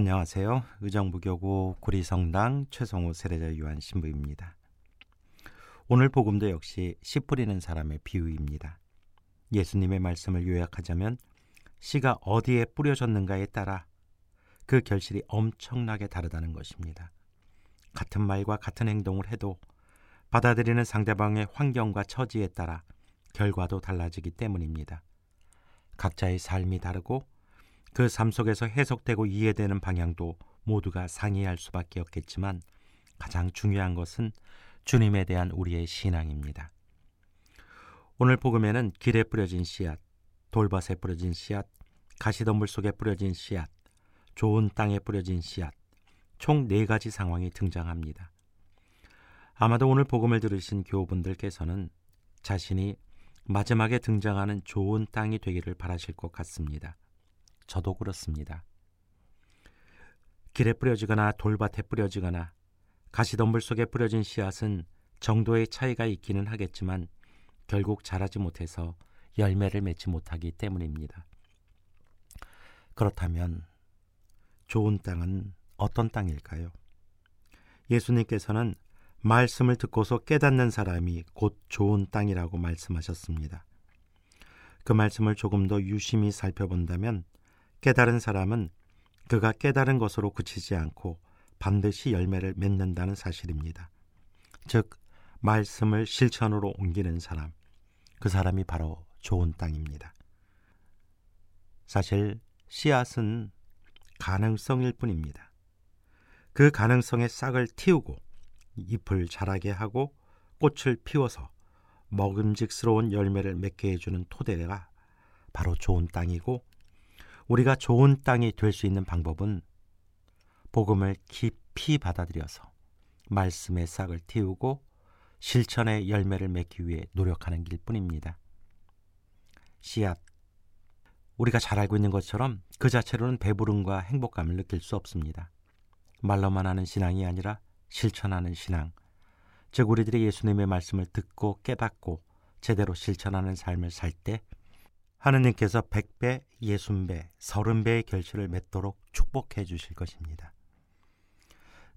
안녕하세요. 의정부교구 구리성당 최성호 세례자 유한 신부입니다. 오늘 복음도 역시 씨 뿌리는 사람의 비유입니다. 예수님의 말씀을 요약하자면 씨가 어디에 뿌려졌는가에 따라 그 결실이 엄청나게 다르다는 것입니다. 같은 말과 같은 행동을 해도 받아들이는 상대방의 환경과 처지에 따라 결과도 달라지기 때문입니다. 각자의 삶이 다르고 그 삶 속에서 해석되고 이해되는 방향도 모두가 상이할 수밖에 없겠지만 가장 중요한 것은 주님에 대한 우리의 신앙입니다. 오늘 복음에는 길에 뿌려진 씨앗, 돌밭에 뿌려진 씨앗, 가시덤불 속에 뿌려진 씨앗, 좋은 땅에 뿌려진 씨앗, 총 네 가지 상황이 등장합니다. 아마도 오늘 복음을 들으신 교우분들께서는 자신이 마지막에 등장하는 좋은 땅이 되기를 바라실 것 같습니다. 저도 그렇습니다. 길에 뿌려지거나 돌밭에 뿌려지거나 가시덤불 속에 뿌려진 씨앗은 정도의 차이가 있기는 하겠지만 결국 자라지 못해서 열매를 맺지 못하기 때문입니다. 그렇다면 좋은 땅은 어떤 땅일까요? 예수님께서는 말씀을 듣고서 깨닫는 사람이 곧 좋은 땅이라고 말씀하셨습니다. 그 말씀을 조금 더 유심히 살펴본다면 깨달은 사람은 그가 깨달은 것으로 그치지 않고 반드시 열매를 맺는다는 사실입니다. 즉, 말씀을 실천으로 옮기는 사람, 그 사람이 바로 좋은 땅입니다. 사실 씨앗은 가능성일 뿐입니다. 그 가능성의 싹을 틔우고 잎을 자라게 하고 꽃을 피워서 먹음직스러운 열매를 맺게 해주는 토대가 바로 좋은 땅이고 우리가 좋은 땅이 될 수 있는 방법은 복음을 깊이 받아들여서 말씀의 싹을 틔우고 실천의 열매를 맺기 위해 노력하는 길뿐입니다. 씨앗 우리가 잘 알고 있는 것처럼 그 자체로는 배부름과 행복감을 느낄 수 없습니다. 말로만 하는 신앙이 아니라 실천하는 신앙, 즉 우리들이 예수님의 말씀을 듣고 깨닫고 제대로 실천하는 삶을 살 때 하느님께서 100배, 60배, 30배의 결실을 맺도록 축복해 주실 것입니다.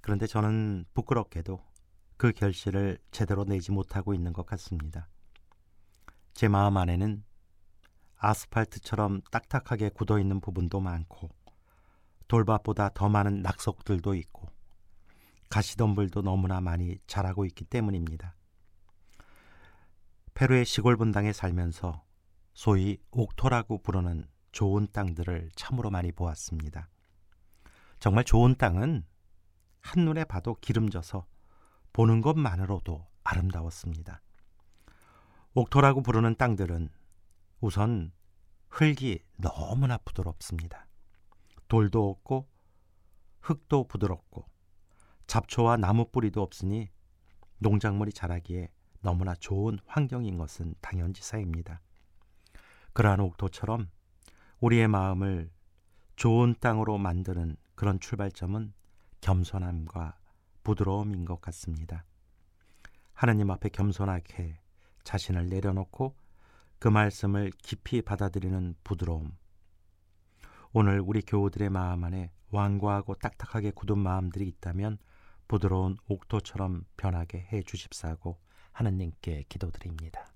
그런데 저는 부끄럽게도 그 결실을 제대로 내지 못하고 있는 것 같습니다. 제 마음 안에는 아스팔트처럼 딱딱하게 굳어 있는 부분도 많고 돌밭보다 더 많은 낙석들도 있고 가시덤불도 너무나 많이 자라고 있기 때문입니다. 페루의 시골 분당에 살면서 소위 옥토라고 부르는 좋은 땅들을 참으로 많이 보았습니다. 정말 좋은 땅은 한눈에 봐도 기름져서 보는 것만으로도 아름다웠습니다. 옥토라고 부르는 땅들은 우선 흙이 너무나 부드럽습니다. 돌도 없고 흙도 부드럽고 잡초와 나무 뿌리도 없으니 농작물이 자라기에 너무나 좋은 환경인 것은 당연지사입니다. 그러한 옥토처럼 우리의 마음을 좋은 땅으로 만드는 그런 출발점은 겸손함과 부드러움인 것 같습니다. 하나님 앞에 겸손하게 자신을 내려놓고 그 말씀을 깊이 받아들이는 부드러움. 오늘 우리 교우들의 마음 안에 완고하고 딱딱하게 굳은 마음들이 있다면 부드러운 옥토처럼 변하게 해 주십사고 하느님께 기도드립니다.